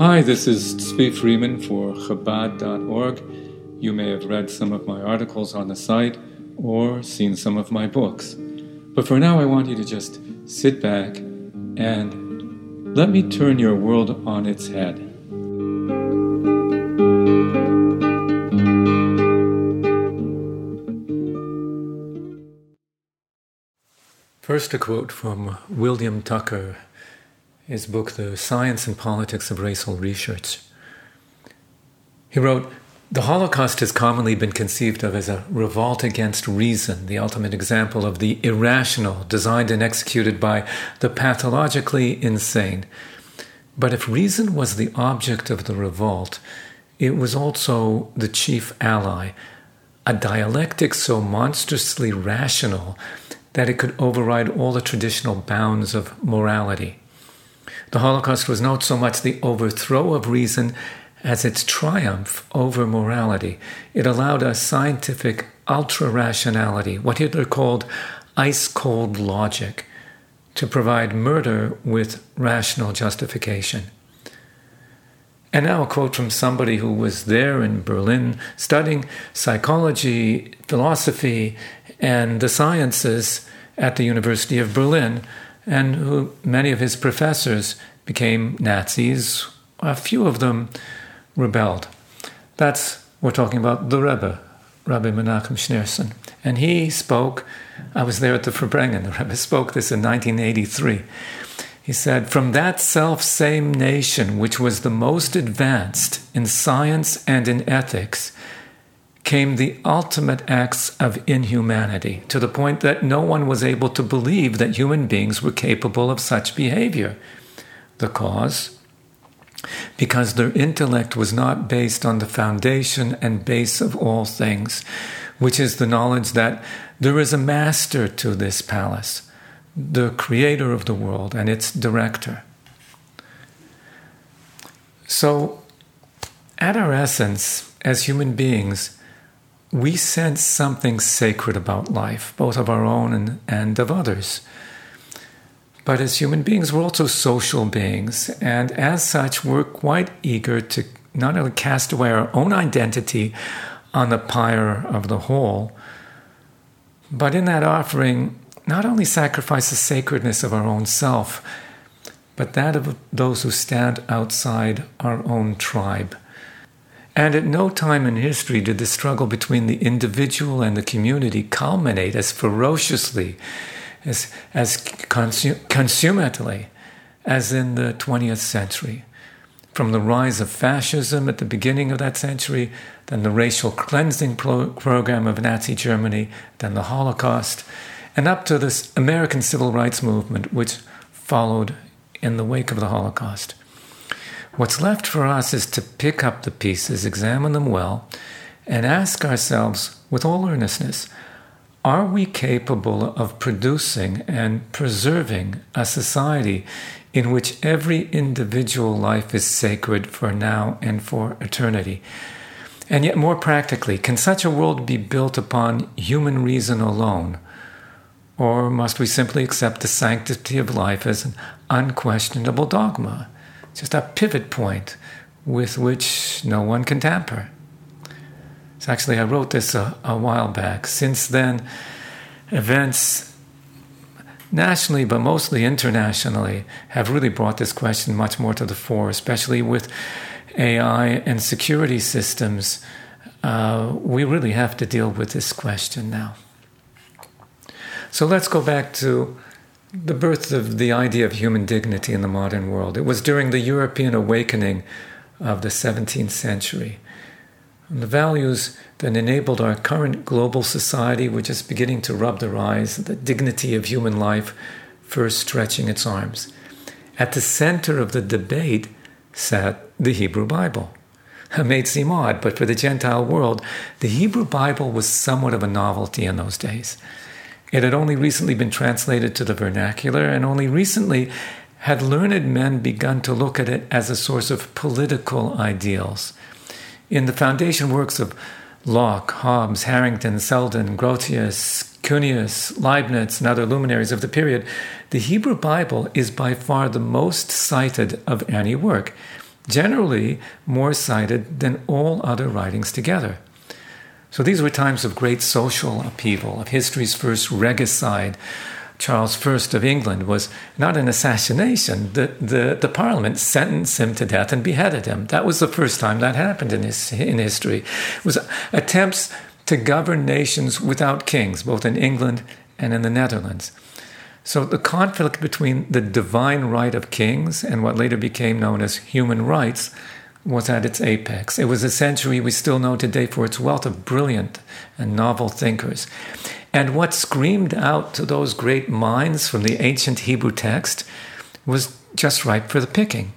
Hi, this is Tzvi Freeman for Chabad.org. You may have read some of my articles on the site or seen some of my books. But for now, I want you to just sit back and let me turn your world on its head. First, a quote from William Tucker, his book, The Science and Politics of Racial Research. He wrote, the Holocaust has commonly been conceived of as a revolt against reason, the ultimate example of the irrational designed and executed by the pathologically insane. But if reason was the object of the revolt, it was also the chief ally, a dialectic so monstrously rational that it could override all the traditional bounds of morality. The Holocaust was not so much the overthrow of reason as its triumph over morality. It allowed a scientific ultra rationality, what Hitler called ice cold logic, to provide murder with rational justification. And now a quote from somebody who was there in Berlin studying psychology, philosophy, and the sciences at the University of Berlin, and who many of his professors became Nazis, a few of them rebelled. That's, we're talking about the Rebbe, Rabbi Menachem Schneerson. And he spoke, I was there at the Farbrengen, the Rebbe spoke this in 1983. He said, From that self same nation, which was the most advanced in science and in ethics, came the ultimate acts of inhumanity, to the point that no one was able to believe that human beings were capable of such behavior. The cause? because their intellect was not based on the foundation and base of all things, which is the knowledge that there is a master to this palace, the creator of the world and its director. So, at our essence, as human beings, we sense something sacred about life, both of our own and, and of others. But as human beings, we're also social beings. And as such, we're quite eager to not only cast away our own identity on the pyre of the whole, but in that offering, not only sacrifice the sacredness of our own self, but that of those who stand outside our own tribe. And at no time in history did the struggle between the individual and the community culminate as ferociously as, as consu- consummately as in the 20th century. From the rise of fascism at the beginning of that century, then the racial cleansing pro- program of Nazi Germany, then the Holocaust, and up to this American civil rights movement, which followed in the wake of the Holocaust. What's left for us is to pick up the pieces, examine them well, and ask ourselves with all earnestness are we capable of producing and preserving a society in which every individual life is sacred for now and for eternity? And yet, more practically, can such a world be built upon human reason alone? Or must we simply accept the sanctity of life as an unquestionable dogma, just a pivot point with which no one can tamper? So actually, I wrote this a, a while back. Since then, events nationally, but mostly internationally, have really brought this question much more to the fore, especially with AI and security systems. Uh, we really have to deal with this question now. So let's go back to the birth of the idea of human dignity in the modern world. It was during the European awakening of the 17th century the values that enabled our current global society were just beginning to rub their eyes, the dignity of human life first stretching its arms. At the center of the debate sat the Hebrew Bible. It may seem odd, but for the Gentile world, the Hebrew Bible was somewhat of a novelty in those days. It had only recently been translated to the vernacular, and only recently had learned men begun to look at it as a source of political ideals. In the foundation works of Locke, Hobbes, Harrington, Selden, Grotius, Cuneus, Leibniz, and other luminaries of the period, the Hebrew Bible is by far the most cited of any work. generally more cited than all other writings together. So these were times of great social upheaval, of history's first regicide. Charles I of England was not an assassination. The, the, the parliament sentenced him to death and beheaded him. That was the first time that happened in, his, in history. It was attempts to govern nations without kings, both in England and in the Netherlands. So the conflict between the divine right of kings and what later became known as human rights was at its apex. It was a century we still know today for its wealth of brilliant and novel thinkers. And what screamed out to those great minds from the ancient Hebrew text was just ripe for the picking.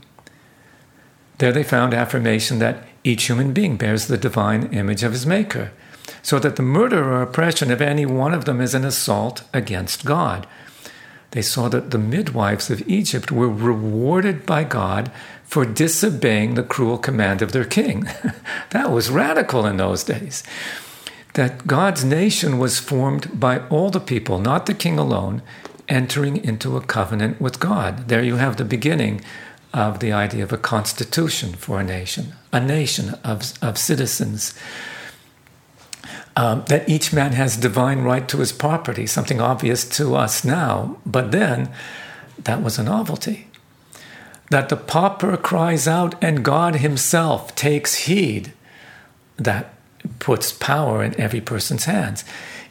There they found affirmation that each human being bears the divine image of his Maker, so that the murder or oppression of any one of them is an assault against God they saw that the midwives of Egypt were rewarded by God for disobeying the cruel command of their king. that was radical in those days. That God's nation was formed by all the people, not the king alone, entering into a covenant with God. There you have the beginning of the idea of a constitution for a nation, a nation of, of citizens um, that each man has divine right to his property, something obvious to us now, but then that was a novelty. That the pauper cries out and God himself takes heed, that puts power in every person's hands.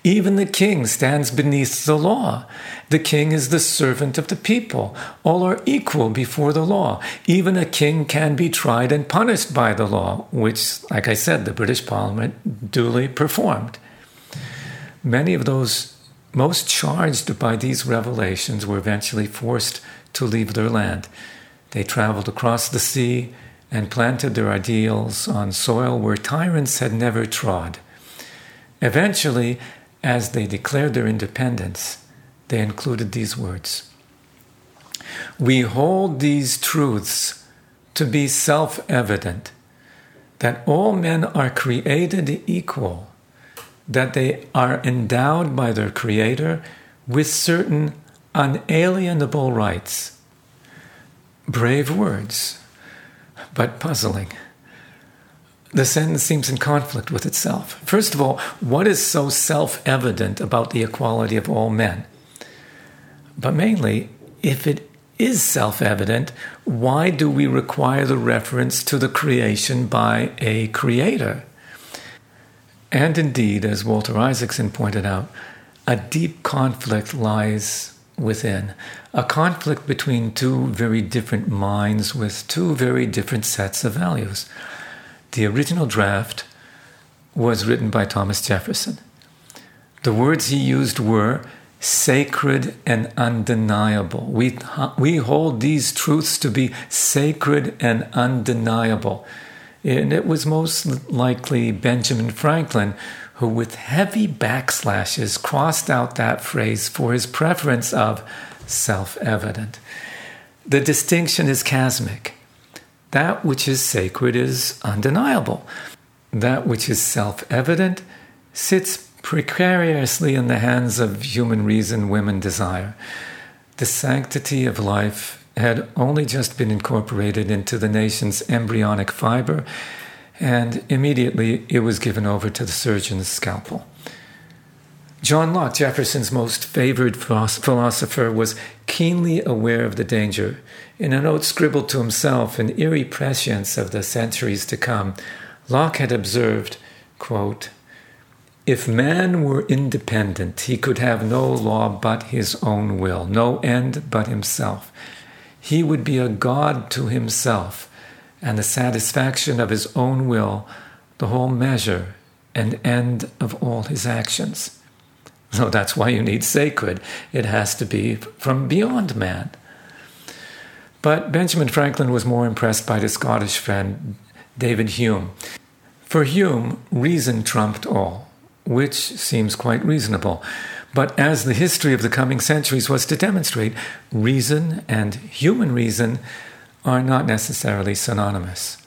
Even the king stands beneath the law. The king is the servant of the people. All are equal before the law. Even a king can be tried and punished by the law, which, like I said, the British Parliament duly performed. Many of those most charged by these revelations were eventually forced to leave their land. They traveled across the sea and planted their ideals on soil where tyrants had never trod. Eventually, as they declared their independence, they included these words We hold these truths to be self evident that all men are created equal, that they are endowed by their Creator with certain unalienable rights. Brave words, but puzzling the sentence seems in conflict with itself. First of all, what is so self evident about the equality of all men? But mainly, if it is self evident, why do we require the reference to the creation by a creator? And indeed, as Walter Isaacson pointed out, a deep conflict lies within, a conflict between two very different minds with two very different sets of values. The original draft was written by Thomas Jefferson. The words he used were sacred and undeniable. We, we hold these truths to be sacred and undeniable. And it was most likely Benjamin Franklin who, with heavy backslashes, crossed out that phrase for his preference of self evident. The distinction is chasmic. That which is sacred is undeniable. That which is self evident sits precariously in the hands of human reason, women desire. The sanctity of life had only just been incorporated into the nation's embryonic fiber, and immediately it was given over to the surgeon's scalpel. John Locke, Jefferson's most favored philosopher, was keenly aware of the danger. In a note scribbled to himself in eerie prescience of the centuries to come, Locke had observed, quote, If man were independent, he could have no law but his own will, no end but himself. He would be a God to himself, and the satisfaction of his own will, the whole measure and end of all his actions. So that's why you need sacred. It has to be from beyond man. But Benjamin Franklin was more impressed by his Scottish friend David Hume. For Hume, reason trumped all, which seems quite reasonable. But as the history of the coming centuries was to demonstrate, reason and human reason are not necessarily synonymous.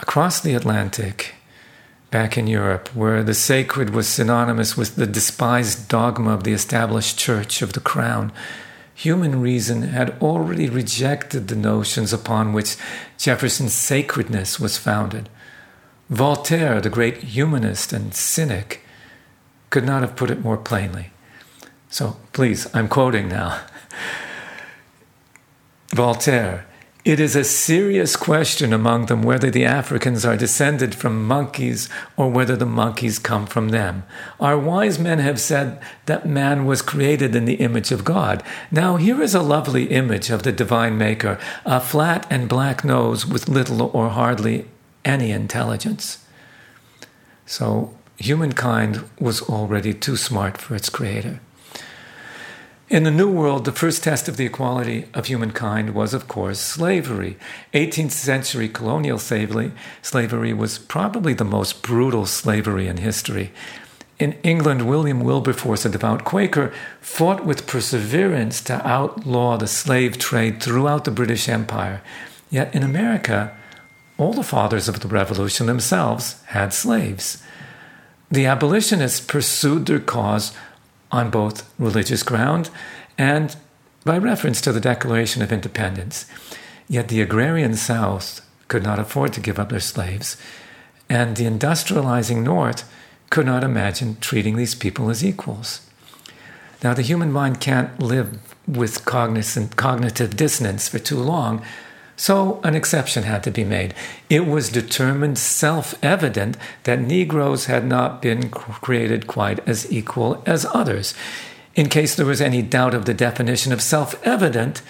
Across the Atlantic, back in Europe, where the sacred was synonymous with the despised dogma of the established church of the crown, human reason had already rejected the notions upon which Jefferson's sacredness was founded. Voltaire, the great humanist and cynic, could not have put it more plainly. So please, I'm quoting now. Voltaire, it is a serious question among them whether the Africans are descended from monkeys or whether the monkeys come from them. Our wise men have said that man was created in the image of God. Now, here is a lovely image of the divine maker a flat and black nose with little or hardly any intelligence. So, humankind was already too smart for its creator. In the New World, the first test of the equality of humankind was, of course, slavery. 18th century colonial slavery, slavery was probably the most brutal slavery in history. In England, William Wilberforce, a devout Quaker, fought with perseverance to outlaw the slave trade throughout the British Empire. Yet in America, all the fathers of the revolution themselves had slaves. The abolitionists pursued their cause on both religious ground and by reference to the Declaration of Independence. Yet the agrarian South could not afford to give up their slaves, and the industrializing North could not imagine treating these people as equals. Now, the human mind can't live with cognitive dissonance for too long, so an exception had to be made. It was determined self evident that Negroes had not been created quite as equal as others. In case there was any doubt of the definition of self evident,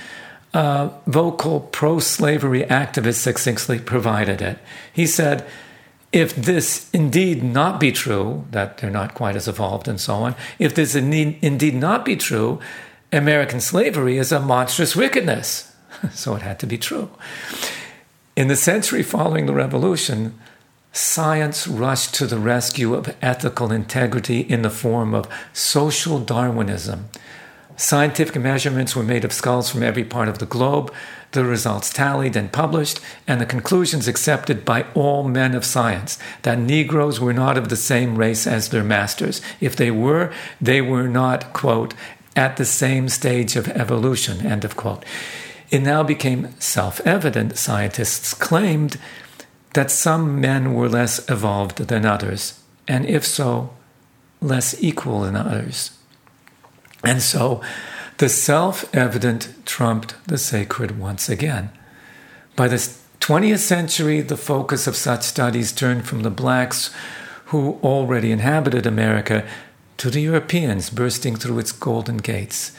a uh, vocal pro slavery activist succinctly provided it. He said, if this indeed not be true, that they're not quite as evolved and so on, if this indeed not be true, American slavery is a monstrous wickedness. so it had to be true. In the century following the revolution, science rushed to the rescue of ethical integrity in the form of social Darwinism. Scientific measurements were made of skulls from every part of the globe, the results tallied and published, and the conclusions accepted by all men of science that Negroes were not of the same race as their masters. If they were, they were not, quote, at the same stage of evolution, end of quote. It now became self evident, scientists claimed, that some men were less evolved than others, and if so, less equal than others. And so the self evident trumped the sacred once again. By the 20th century, the focus of such studies turned from the blacks who already inhabited America to the Europeans bursting through its golden gates.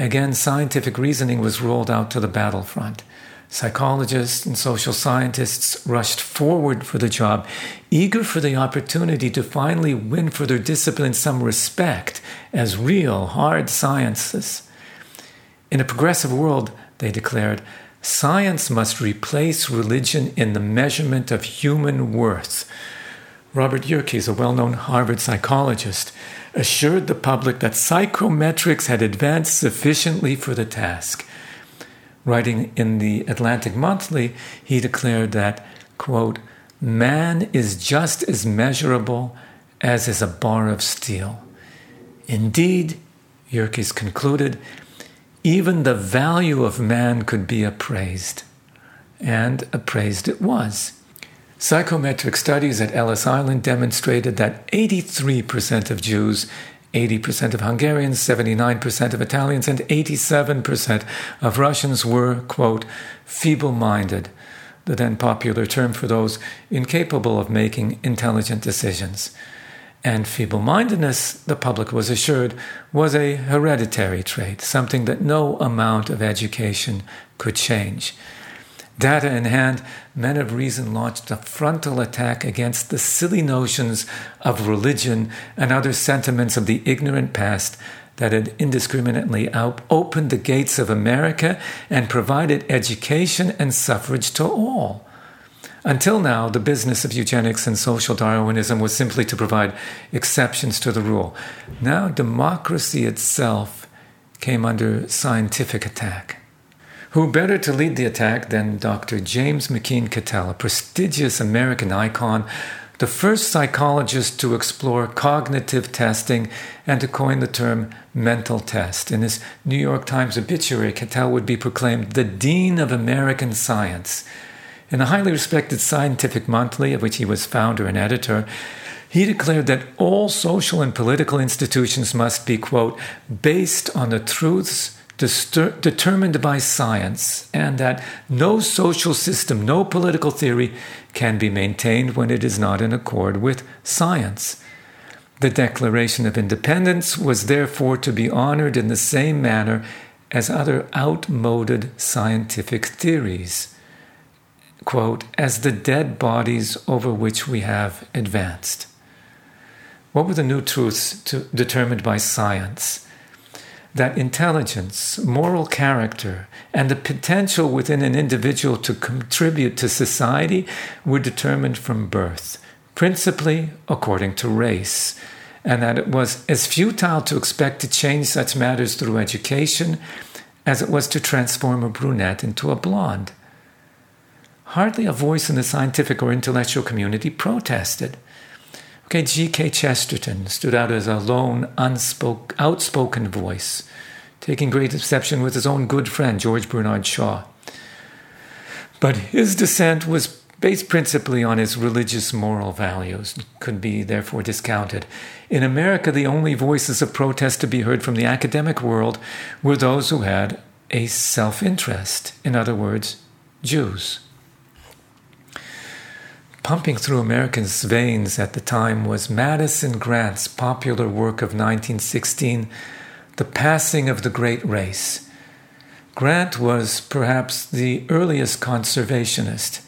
Again, scientific reasoning was rolled out to the battlefront. Psychologists and social scientists rushed forward for the job, eager for the opportunity to finally win for their discipline some respect as real, hard sciences. In a progressive world, they declared, science must replace religion in the measurement of human worth. Robert Yerkes, a well known Harvard psychologist, assured the public that psychometrics had advanced sufficiently for the task. Writing in the Atlantic Monthly, he declared that, quote, man is just as measurable as is a bar of steel. Indeed, Yerkes concluded, even the value of man could be appraised. And appraised it was. Psychometric studies at Ellis Island demonstrated that 83% of Jews, 80% of Hungarians, 79% of Italians, and 87% of Russians were, quote, feeble minded, the then popular term for those incapable of making intelligent decisions. And feeble mindedness, the public was assured, was a hereditary trait, something that no amount of education could change. Data in hand, men of reason launched a frontal attack against the silly notions of religion and other sentiments of the ignorant past that had indiscriminately opened the gates of America and provided education and suffrage to all. Until now, the business of eugenics and social Darwinism was simply to provide exceptions to the rule. Now, democracy itself came under scientific attack. Who better to lead the attack than Dr. James McKeen Cattell, a prestigious American icon, the first psychologist to explore cognitive testing and to coin the term mental test. In his New York Times obituary, Cattell would be proclaimed the Dean of American Science. In a highly respected scientific monthly, of which he was founder and editor, he declared that all social and political institutions must be, quote, based on the truths determined by science, and that no social system, no political theory can be maintained when it is not in accord with science. The Declaration of Independence was therefore to be honored in the same manner as other outmoded scientific theories. Quote, as the dead bodies over which we have advanced. What were the new truths to, determined by science? That intelligence, moral character, and the potential within an individual to contribute to society were determined from birth, principally according to race, and that it was as futile to expect to change such matters through education as it was to transform a brunette into a blonde. Hardly a voice in the scientific or intellectual community protested. Okay, G.K. Chesterton stood out as a lone, unspoke, outspoken voice, taking great exception with his own good friend, George Bernard Shaw. But his dissent was based principally on his religious moral values, and could be therefore discounted. In America, the only voices of protest to be heard from the academic world were those who had a self interest, in other words, Jews. Pumping through Americans' veins at the time was Madison Grant's popular work of 1916, The Passing of the Great Race. Grant was perhaps the earliest conservationist.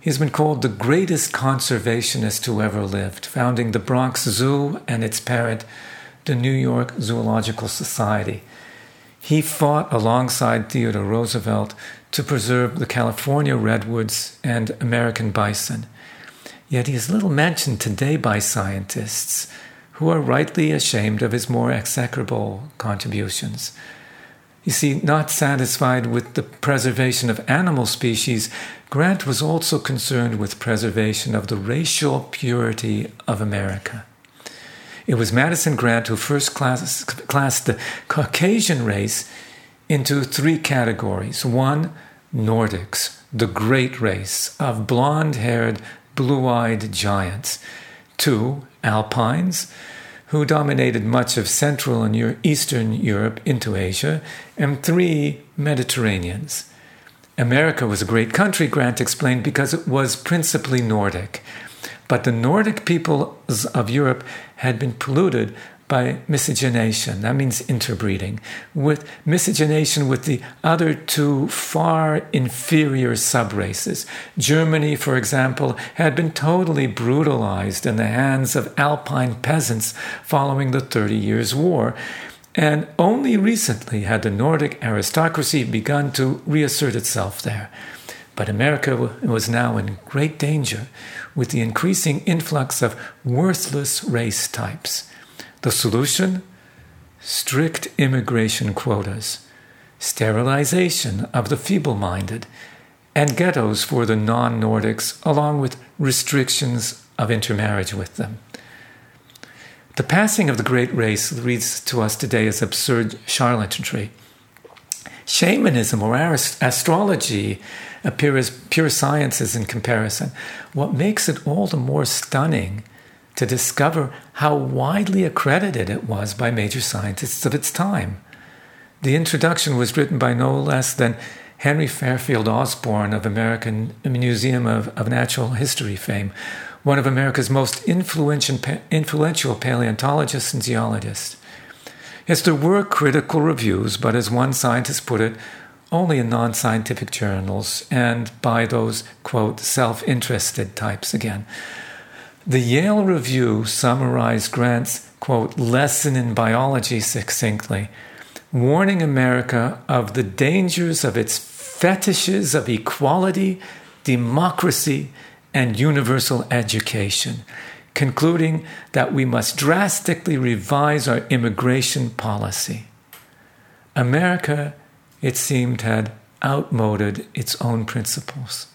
He's been called the greatest conservationist who ever lived, founding the Bronx Zoo and its parent, the New York Zoological Society. He fought alongside Theodore Roosevelt to preserve the California redwoods and American bison. Yet he is little mentioned today by scientists, who are rightly ashamed of his more execrable contributions. You see, not satisfied with the preservation of animal species, Grant was also concerned with preservation of the racial purity of America. It was Madison Grant who first class, classed the Caucasian race into three categories. One, Nordics, the great race of blonde haired blue eyed giants, two alpines, who dominated much of Central and Eastern Europe into Asia, and three Mediterraneans. America was a great country, Grant explained, because it was principally Nordic. But the Nordic peoples of Europe had been polluted by miscegenation. That means interbreeding. With miscegenation with the other two far inferior subraces. Germany, for example, had been totally brutalized in the hands of Alpine peasants following the Thirty Years' War. And only recently had the Nordic aristocracy begun to reassert itself there. But America was now in great danger with the increasing influx of worthless race types. The solution? Strict immigration quotas, sterilization of the feeble minded, and ghettos for the non Nordics, along with restrictions of intermarriage with them. The passing of the great race reads to us today as absurd charlatanry. Shamanism or astrology appear as pure sciences in comparison. What makes it all the more stunning to discover how widely accredited it was by major scientists of its time. The introduction was written by no less than Henry Fairfield Osborn of American Museum of, of Natural History fame, one of America's most influential, influential paleontologists and geologists. Yes, there were critical reviews, but as one scientist put it, only in non scientific journals and by those, quote, self interested types again. The Yale Review summarized Grant's, quote, lesson in biology succinctly, warning America of the dangers of its fetishes of equality, democracy, and universal education, concluding that we must drastically revise our immigration policy. America, it seemed, had outmoded its own principles.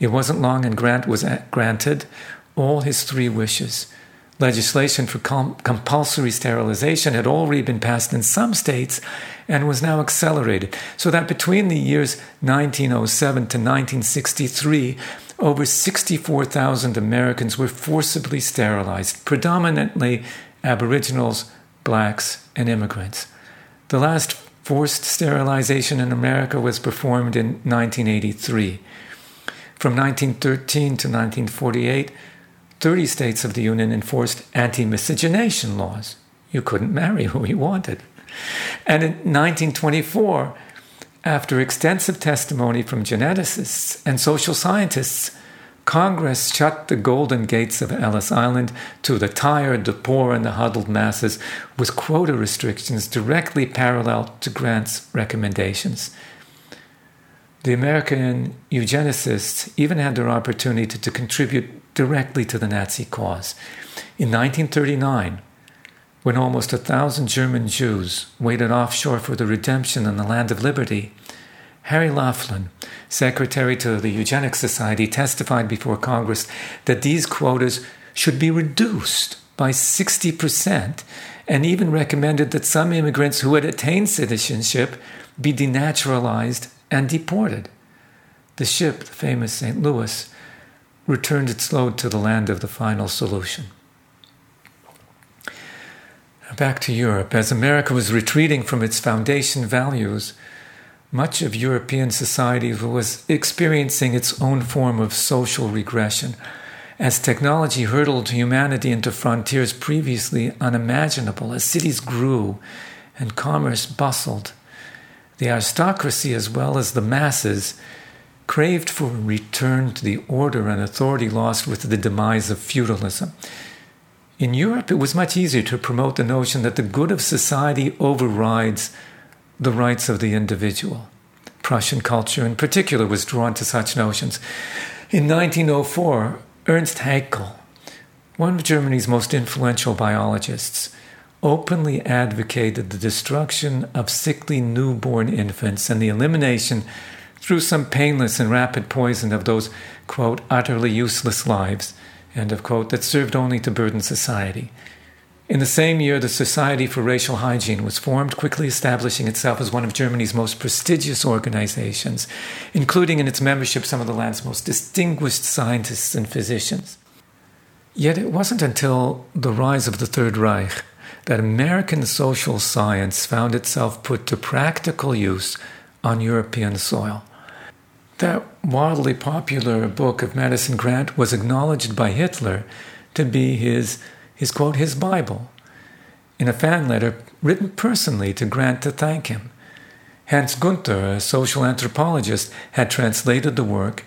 It wasn't long and Grant was eh, granted all his three wishes. Legislation for com- compulsory sterilization had already been passed in some states and was now accelerated, so that between the years 1907 to 1963, over 64,000 Americans were forcibly sterilized, predominantly Aboriginals, blacks, and immigrants. The last forced sterilization in America was performed in 1983. From 1913 to 1948, 30 states of the Union enforced anti miscegenation laws. You couldn't marry who you wanted. And in 1924, after extensive testimony from geneticists and social scientists, Congress shut the golden gates of Ellis Island to the tired, the poor, and the huddled masses with quota restrictions directly parallel to Grant's recommendations. The American eugenicists even had their opportunity to contribute directly to the Nazi cause. In 1939, when almost a thousand German Jews waited offshore for the redemption in the land of liberty, Harry Laughlin, secretary to the Eugenics Society, testified before Congress that these quotas should be reduced by 60% and even recommended that some immigrants who had attained citizenship be denaturalized and deported. The ship, the famous St. Louis, returned its load to the land of the final solution. Back to Europe. As America was retreating from its foundation values, much of European society was experiencing its own form of social regression as technology hurtled humanity into frontiers previously unimaginable, as cities grew and commerce bustled. The aristocracy, as well as the masses, craved for a return to the order and authority lost with the demise of feudalism. In Europe, it was much easier to promote the notion that the good of society overrides the rights of the individual. Prussian culture, in particular, was drawn to such notions. In 1904, Ernst Haeckel, one of Germany's most influential biologists, openly advocated the destruction of sickly newborn infants and the elimination through some painless and rapid poison of those, quote, utterly useless lives, end of quote, that served only to burden society. In the same year, the Society for Racial Hygiene was formed, quickly establishing itself as one of Germany's most prestigious organizations, including in its membership some of the land's most distinguished scientists and physicians. Yet it wasn't until the rise of the Third Reich that American social science found itself put to practical use on European soil. That wildly popular book of Madison Grant was acknowledged by Hitler to be his, his quote, his Bible, in a fan letter written personally to Grant to thank him. Hans Gunther, a social anthropologist, had translated the work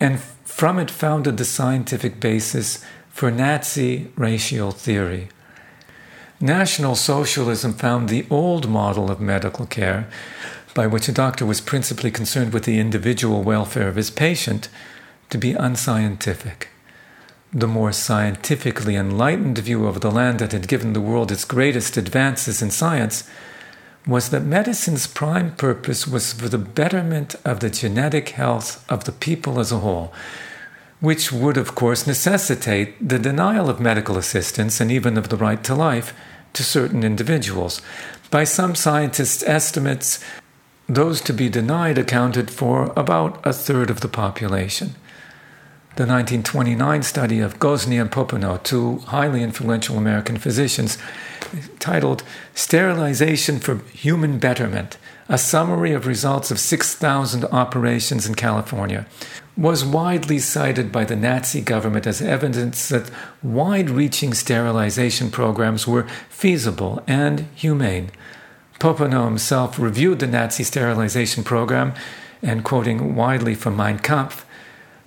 and from it founded the scientific basis for Nazi racial theory. National Socialism found the old model of medical care by which a doctor was principally concerned with the individual welfare of his patient, to be unscientific. The more scientifically enlightened view of the land that had given the world its greatest advances in science was that medicine's prime purpose was for the betterment of the genetic health of the people as a whole, which would, of course, necessitate the denial of medical assistance and even of the right to life to certain individuals. By some scientists' estimates, those to be denied accounted for about a third of the population. The 1929 study of Gosney and Popenoe, two highly influential American physicians, titled Sterilization for Human Betterment, a summary of results of 6,000 operations in California, was widely cited by the Nazi government as evidence that wide reaching sterilization programs were feasible and humane. Popenoe himself reviewed the Nazi sterilization program and, quoting widely from Mein Kampf,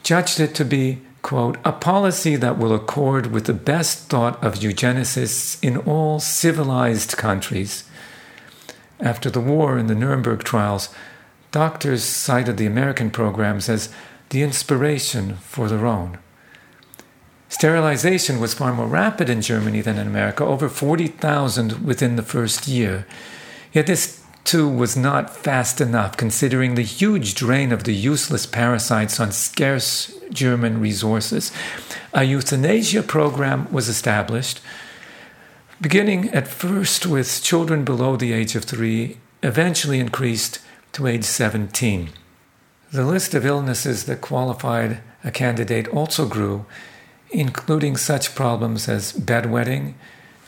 judged it to be, quote, a policy that will accord with the best thought of eugenicists in all civilized countries. After the war and the Nuremberg trials, doctors cited the American programs as the inspiration for their own. Sterilization was far more rapid in Germany than in America, over 40,000 within the first year. Yet this too, was not fast enough, considering the huge drain of the useless parasites on scarce German resources. A euthanasia program was established, beginning at first with children below the age of three, eventually increased to age 17. The list of illnesses that qualified a candidate also grew, including such problems as bedwetting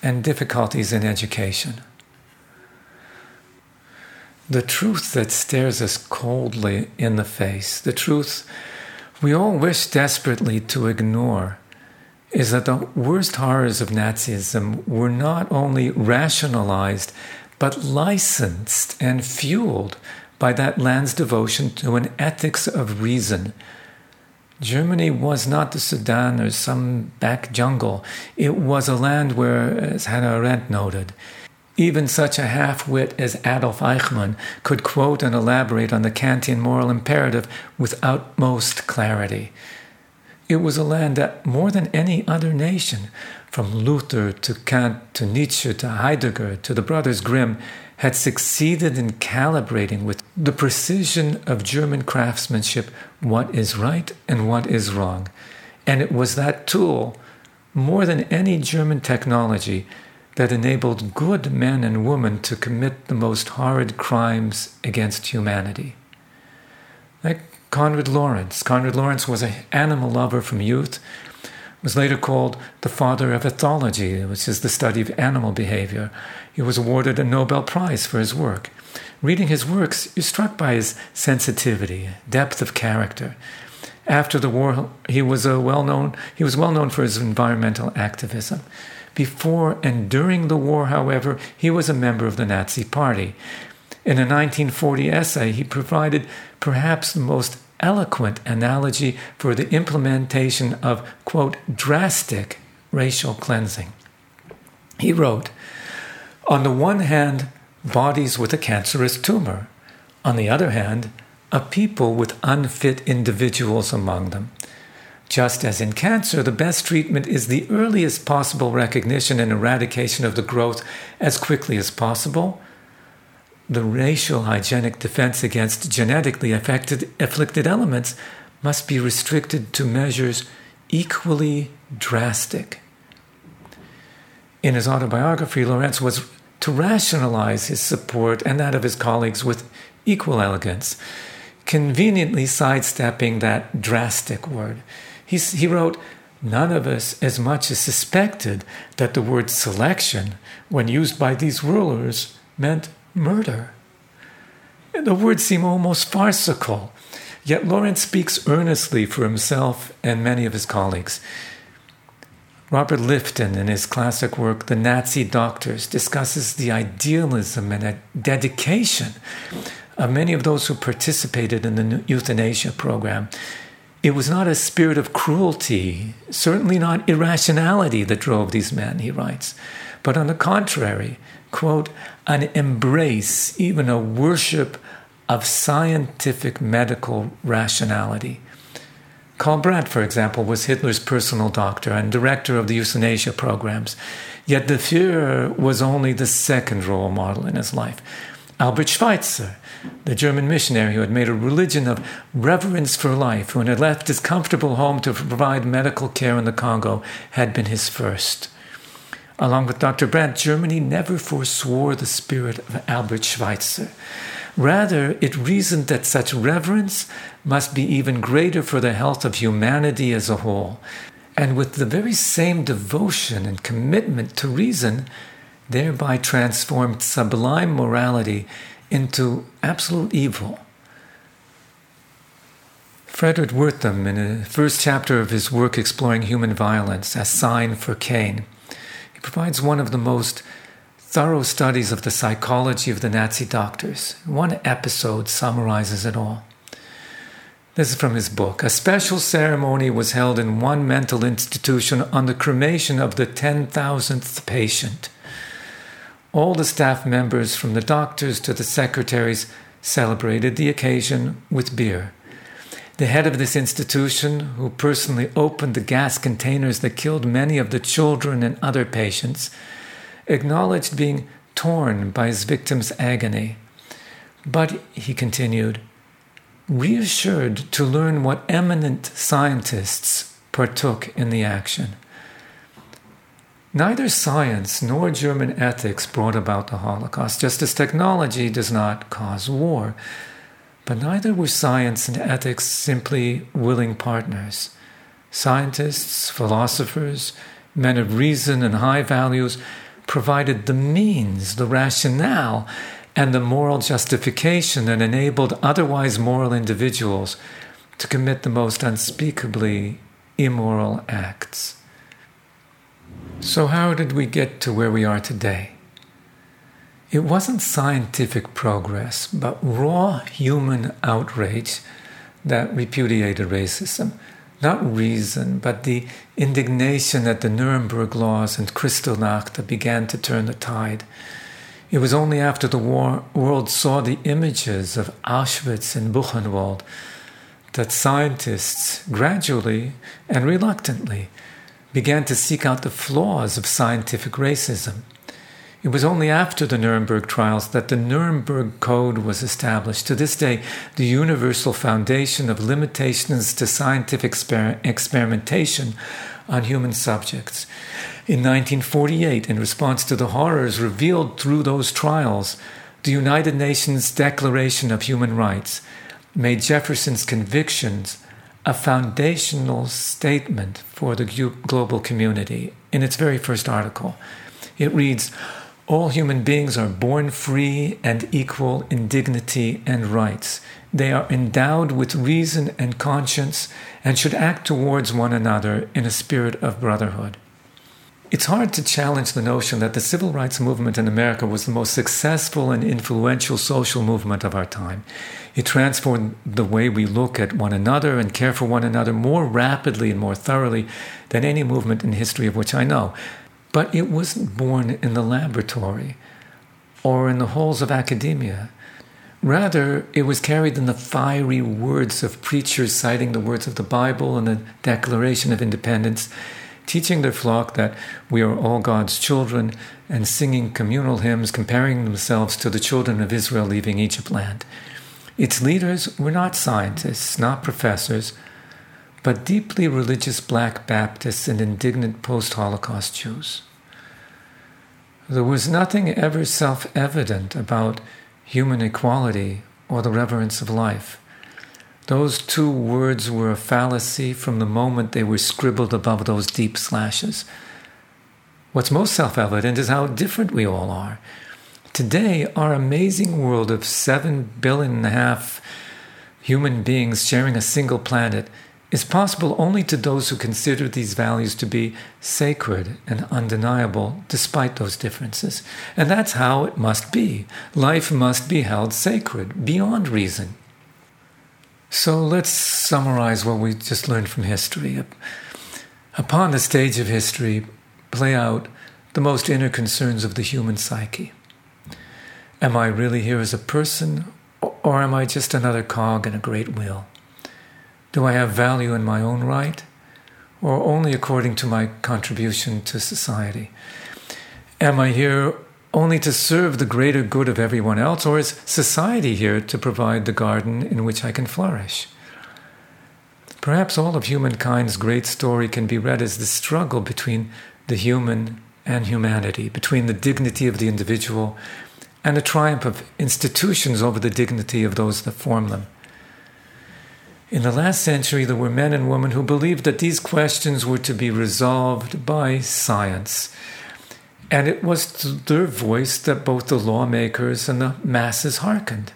and difficulties in education. The truth that stares us coldly in the face, the truth we all wish desperately to ignore, is that the worst horrors of Nazism were not only rationalized, but licensed and fueled by that land's devotion to an ethics of reason. Germany was not the Sudan or some back jungle. It was a land where, as Hannah Arendt noted, even such a half wit as Adolf Eichmann could quote and elaborate on the Kantian moral imperative with utmost clarity. It was a land that, more than any other nation, from Luther to Kant to Nietzsche to Heidegger to the Brothers Grimm, had succeeded in calibrating with the precision of German craftsmanship what is right and what is wrong. And it was that tool, more than any German technology, that enabled good men and women to commit the most horrid crimes against humanity. Like Konrad Lorenz. Konrad Lorenz was an animal lover from youth was later called the father of ethology, which is the study of animal behavior. He was awarded a Nobel Prize for his work. Reading his works, you're struck by his sensitivity, depth of character. After the war, he was a well-known he was well known for his environmental activism. Before and during the war, however, he was a member of the Nazi Party. In a 1940 essay, he provided perhaps the most eloquent analogy for the implementation of, quote, drastic racial cleansing. He wrote, On the one hand, bodies with a cancerous tumor. On the other hand, a people with unfit individuals among them. Just as in cancer, the best treatment is the earliest possible recognition and eradication of the growth as quickly as possible the racial hygienic defense against genetically affected, afflicted elements must be restricted to measures equally drastic. In his autobiography, Lorenz was to rationalize his support and that of his colleagues with equal elegance, conveniently sidestepping that drastic word. He, he wrote, None of us as much as suspected that the word selection, when used by these rulers, meant murder. The words seem almost farcical, yet Lorenz speaks earnestly for himself and many of his colleagues. Robert Lifton, in his classic work, The Nazi Doctors, discusses the idealism and dedication of many of those who participated in the euthanasia program. It was not a spirit of cruelty, certainly not irrationality that drove these men, he writes, but on the contrary, quote, an embrace, even a worship of scientific medical rationality. Karl Brandt, for example, was Hitler's personal doctor and director of the euthanasia programs. Yet the Fuhrer was only the second role model in his life. Albert Schweitzer, the German missionary who had made a religion of reverence for life, who had left his comfortable home to provide medical care in the Congo, had been his first. Along with Dr. Brandt, Germany never forswore the spirit of Albert Schweitzer. Rather, it reasoned that such reverence must be even greater for the health of humanity as a whole. And with the very same devotion and commitment to reason, thereby transformed sublime morality into absolute evil. Fredric Wertham, in the first chapter of his work exploring human violence as sign for Cain, he provides one of the most thorough studies of the psychology of the Nazi doctors. One episode summarizes it all. This is from his book. A special ceremony was held in one mental institution on the cremation of the 10,000th patient. All the staff members, from the doctors to the secretaries, celebrated the occasion with beer. The head of this institution, who personally opened the gas containers that killed many of the children and other patients, acknowledged being torn by his victim's agony. but, he continued, reassured to learn what eminent scientists partook in the action. Neither science nor German ethics brought about the Holocaust, just as technology does not cause war. But neither were science and ethics simply willing partners. Scientists, philosophers, men of reason and high values provided the means, the rationale, and the moral justification that enabled otherwise moral individuals to commit the most unspeakably immoral acts. So, how did we get to where we are today? It wasn't scientific progress, but raw human outrage that repudiated racism. Not reason, but the indignation at the Nuremberg laws and Kristallnacht that began to turn the tide. It was only after the war, world saw the images of Auschwitz and Buchenwald that scientists gradually and reluctantly began to seek out the flaws of scientific racism. It was only after the Nuremberg trials that the Nuremberg Code was established. To this day, the universal foundation of limitations to scientific exper- experimentation on human subjects. In 1948, in response to the horrors revealed through those trials, the United Nations Declaration of Human Rights made Jefferson's convictions a foundational statement for the global community in its very first article. It reads, all human beings are born free and equal in dignity and rights. They are endowed with reason and conscience and should act towards one another in a spirit of brotherhood. It's hard to challenge the notion that the civil rights movement in America was the most successful and influential social movement of our time. It transformed the way we look at one another and care for one another more rapidly and more thoroughly than any movement in history of which I know. But it wasn't born in the laboratory or in the halls of academia. Rather, it was carried in the fiery words of preachers citing the words of the Bible and the Declaration of Independence, teaching their flock that we are all God's children, and singing communal hymns comparing themselves to the children of Israel leaving Egypt land. Its leaders were not scientists, not professors, but deeply religious black Baptists and indignant post Holocaust Jews. There was nothing ever self evident about human equality or the reverence of life. Those two words were a fallacy from the moment they were scribbled above those deep slashes. What's most self evident is how different we all are. Today, our amazing world of seven billion and a half human beings sharing a single planet is possible only to those who consider these values to be sacred and undeniable despite those differences. And that's how it must be. Life must be held sacred, beyond reason. So let's summarize what we just learned from history. Upon the stage of history, play out the most inner concerns of the human psyche. Am I really here as a person, or am I just another cog in a great wheel? Do I have value in my own right, or only according to my contribution to society? Am I here only to serve the greater good of everyone else, or is society here to provide the garden in which I can flourish? Perhaps all of humankind's great story can be read as the struggle between the human and humanity, between the dignity of the individual and the triumph of institutions over the dignity of those that form them. In the last century, there were men and women who believed that these questions were to be resolved by science. And it was to their voice that both the lawmakers and the masses hearkened.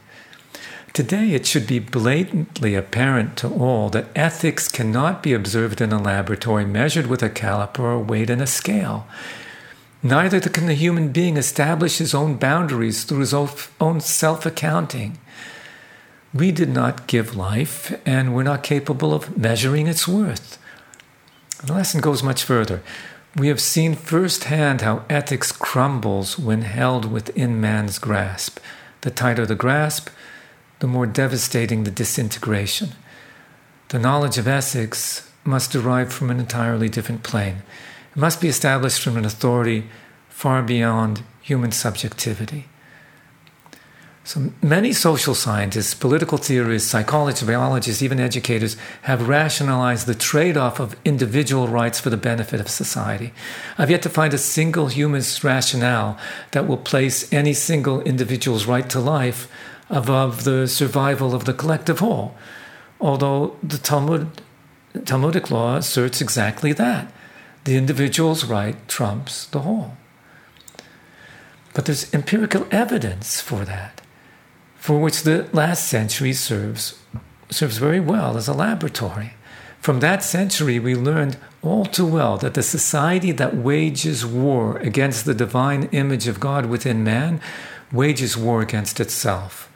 Today, it should be blatantly apparent to all that ethics cannot be observed in a laboratory measured with a caliper or weighed in a scale. Neither can the human being establish his own boundaries through his own self accounting. We did not give life, and we're not capable of measuring its worth. The lesson goes much further. We have seen firsthand how ethics crumbles when held within man's grasp. The tighter the grasp, the more devastating the disintegration. The knowledge of ethics must derive from an entirely different plane. It must be established from an authority far beyond human subjectivity. So many social scientists, political theorists, psychologists, biologists, even educators have rationalized the trade off of individual rights for the benefit of society. I've yet to find a single humanist rationale that will place any single individual's right to life above the survival of the collective whole, although the Talmud, Talmudic law asserts exactly that. The individual's right trumps the whole. But there's empirical evidence for that for which the last century serves, serves very well as a laboratory. From that century, we learned all too well that the society that wages war against the divine image of God within man wages war against itself,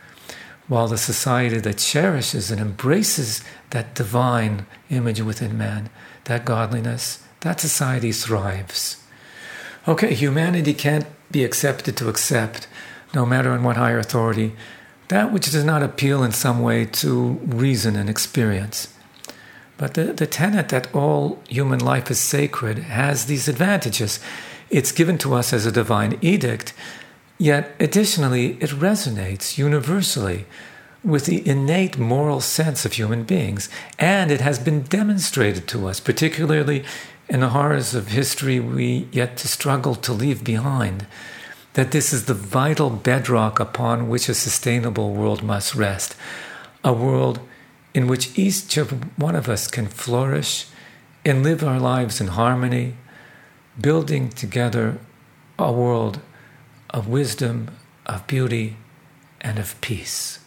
while the society that cherishes and embraces that divine image within man, that godliness, that society thrives. Okay, humanity can't be accepted to accept, no matter in what higher authority, that which does not appeal in some way to reason and experience. But the, the tenet that all human life is sacred has these advantages. It's given to us as a divine edict, yet additionally, it resonates universally with the innate moral sense of human beings, and it has been demonstrated to us, particularly in the horrors of history we yet to struggle to leave behind that this is the vital bedrock upon which a sustainable world must rest. A world in which each of one of us can flourish and live our lives in harmony, building together a world of wisdom, of beauty, and of peace.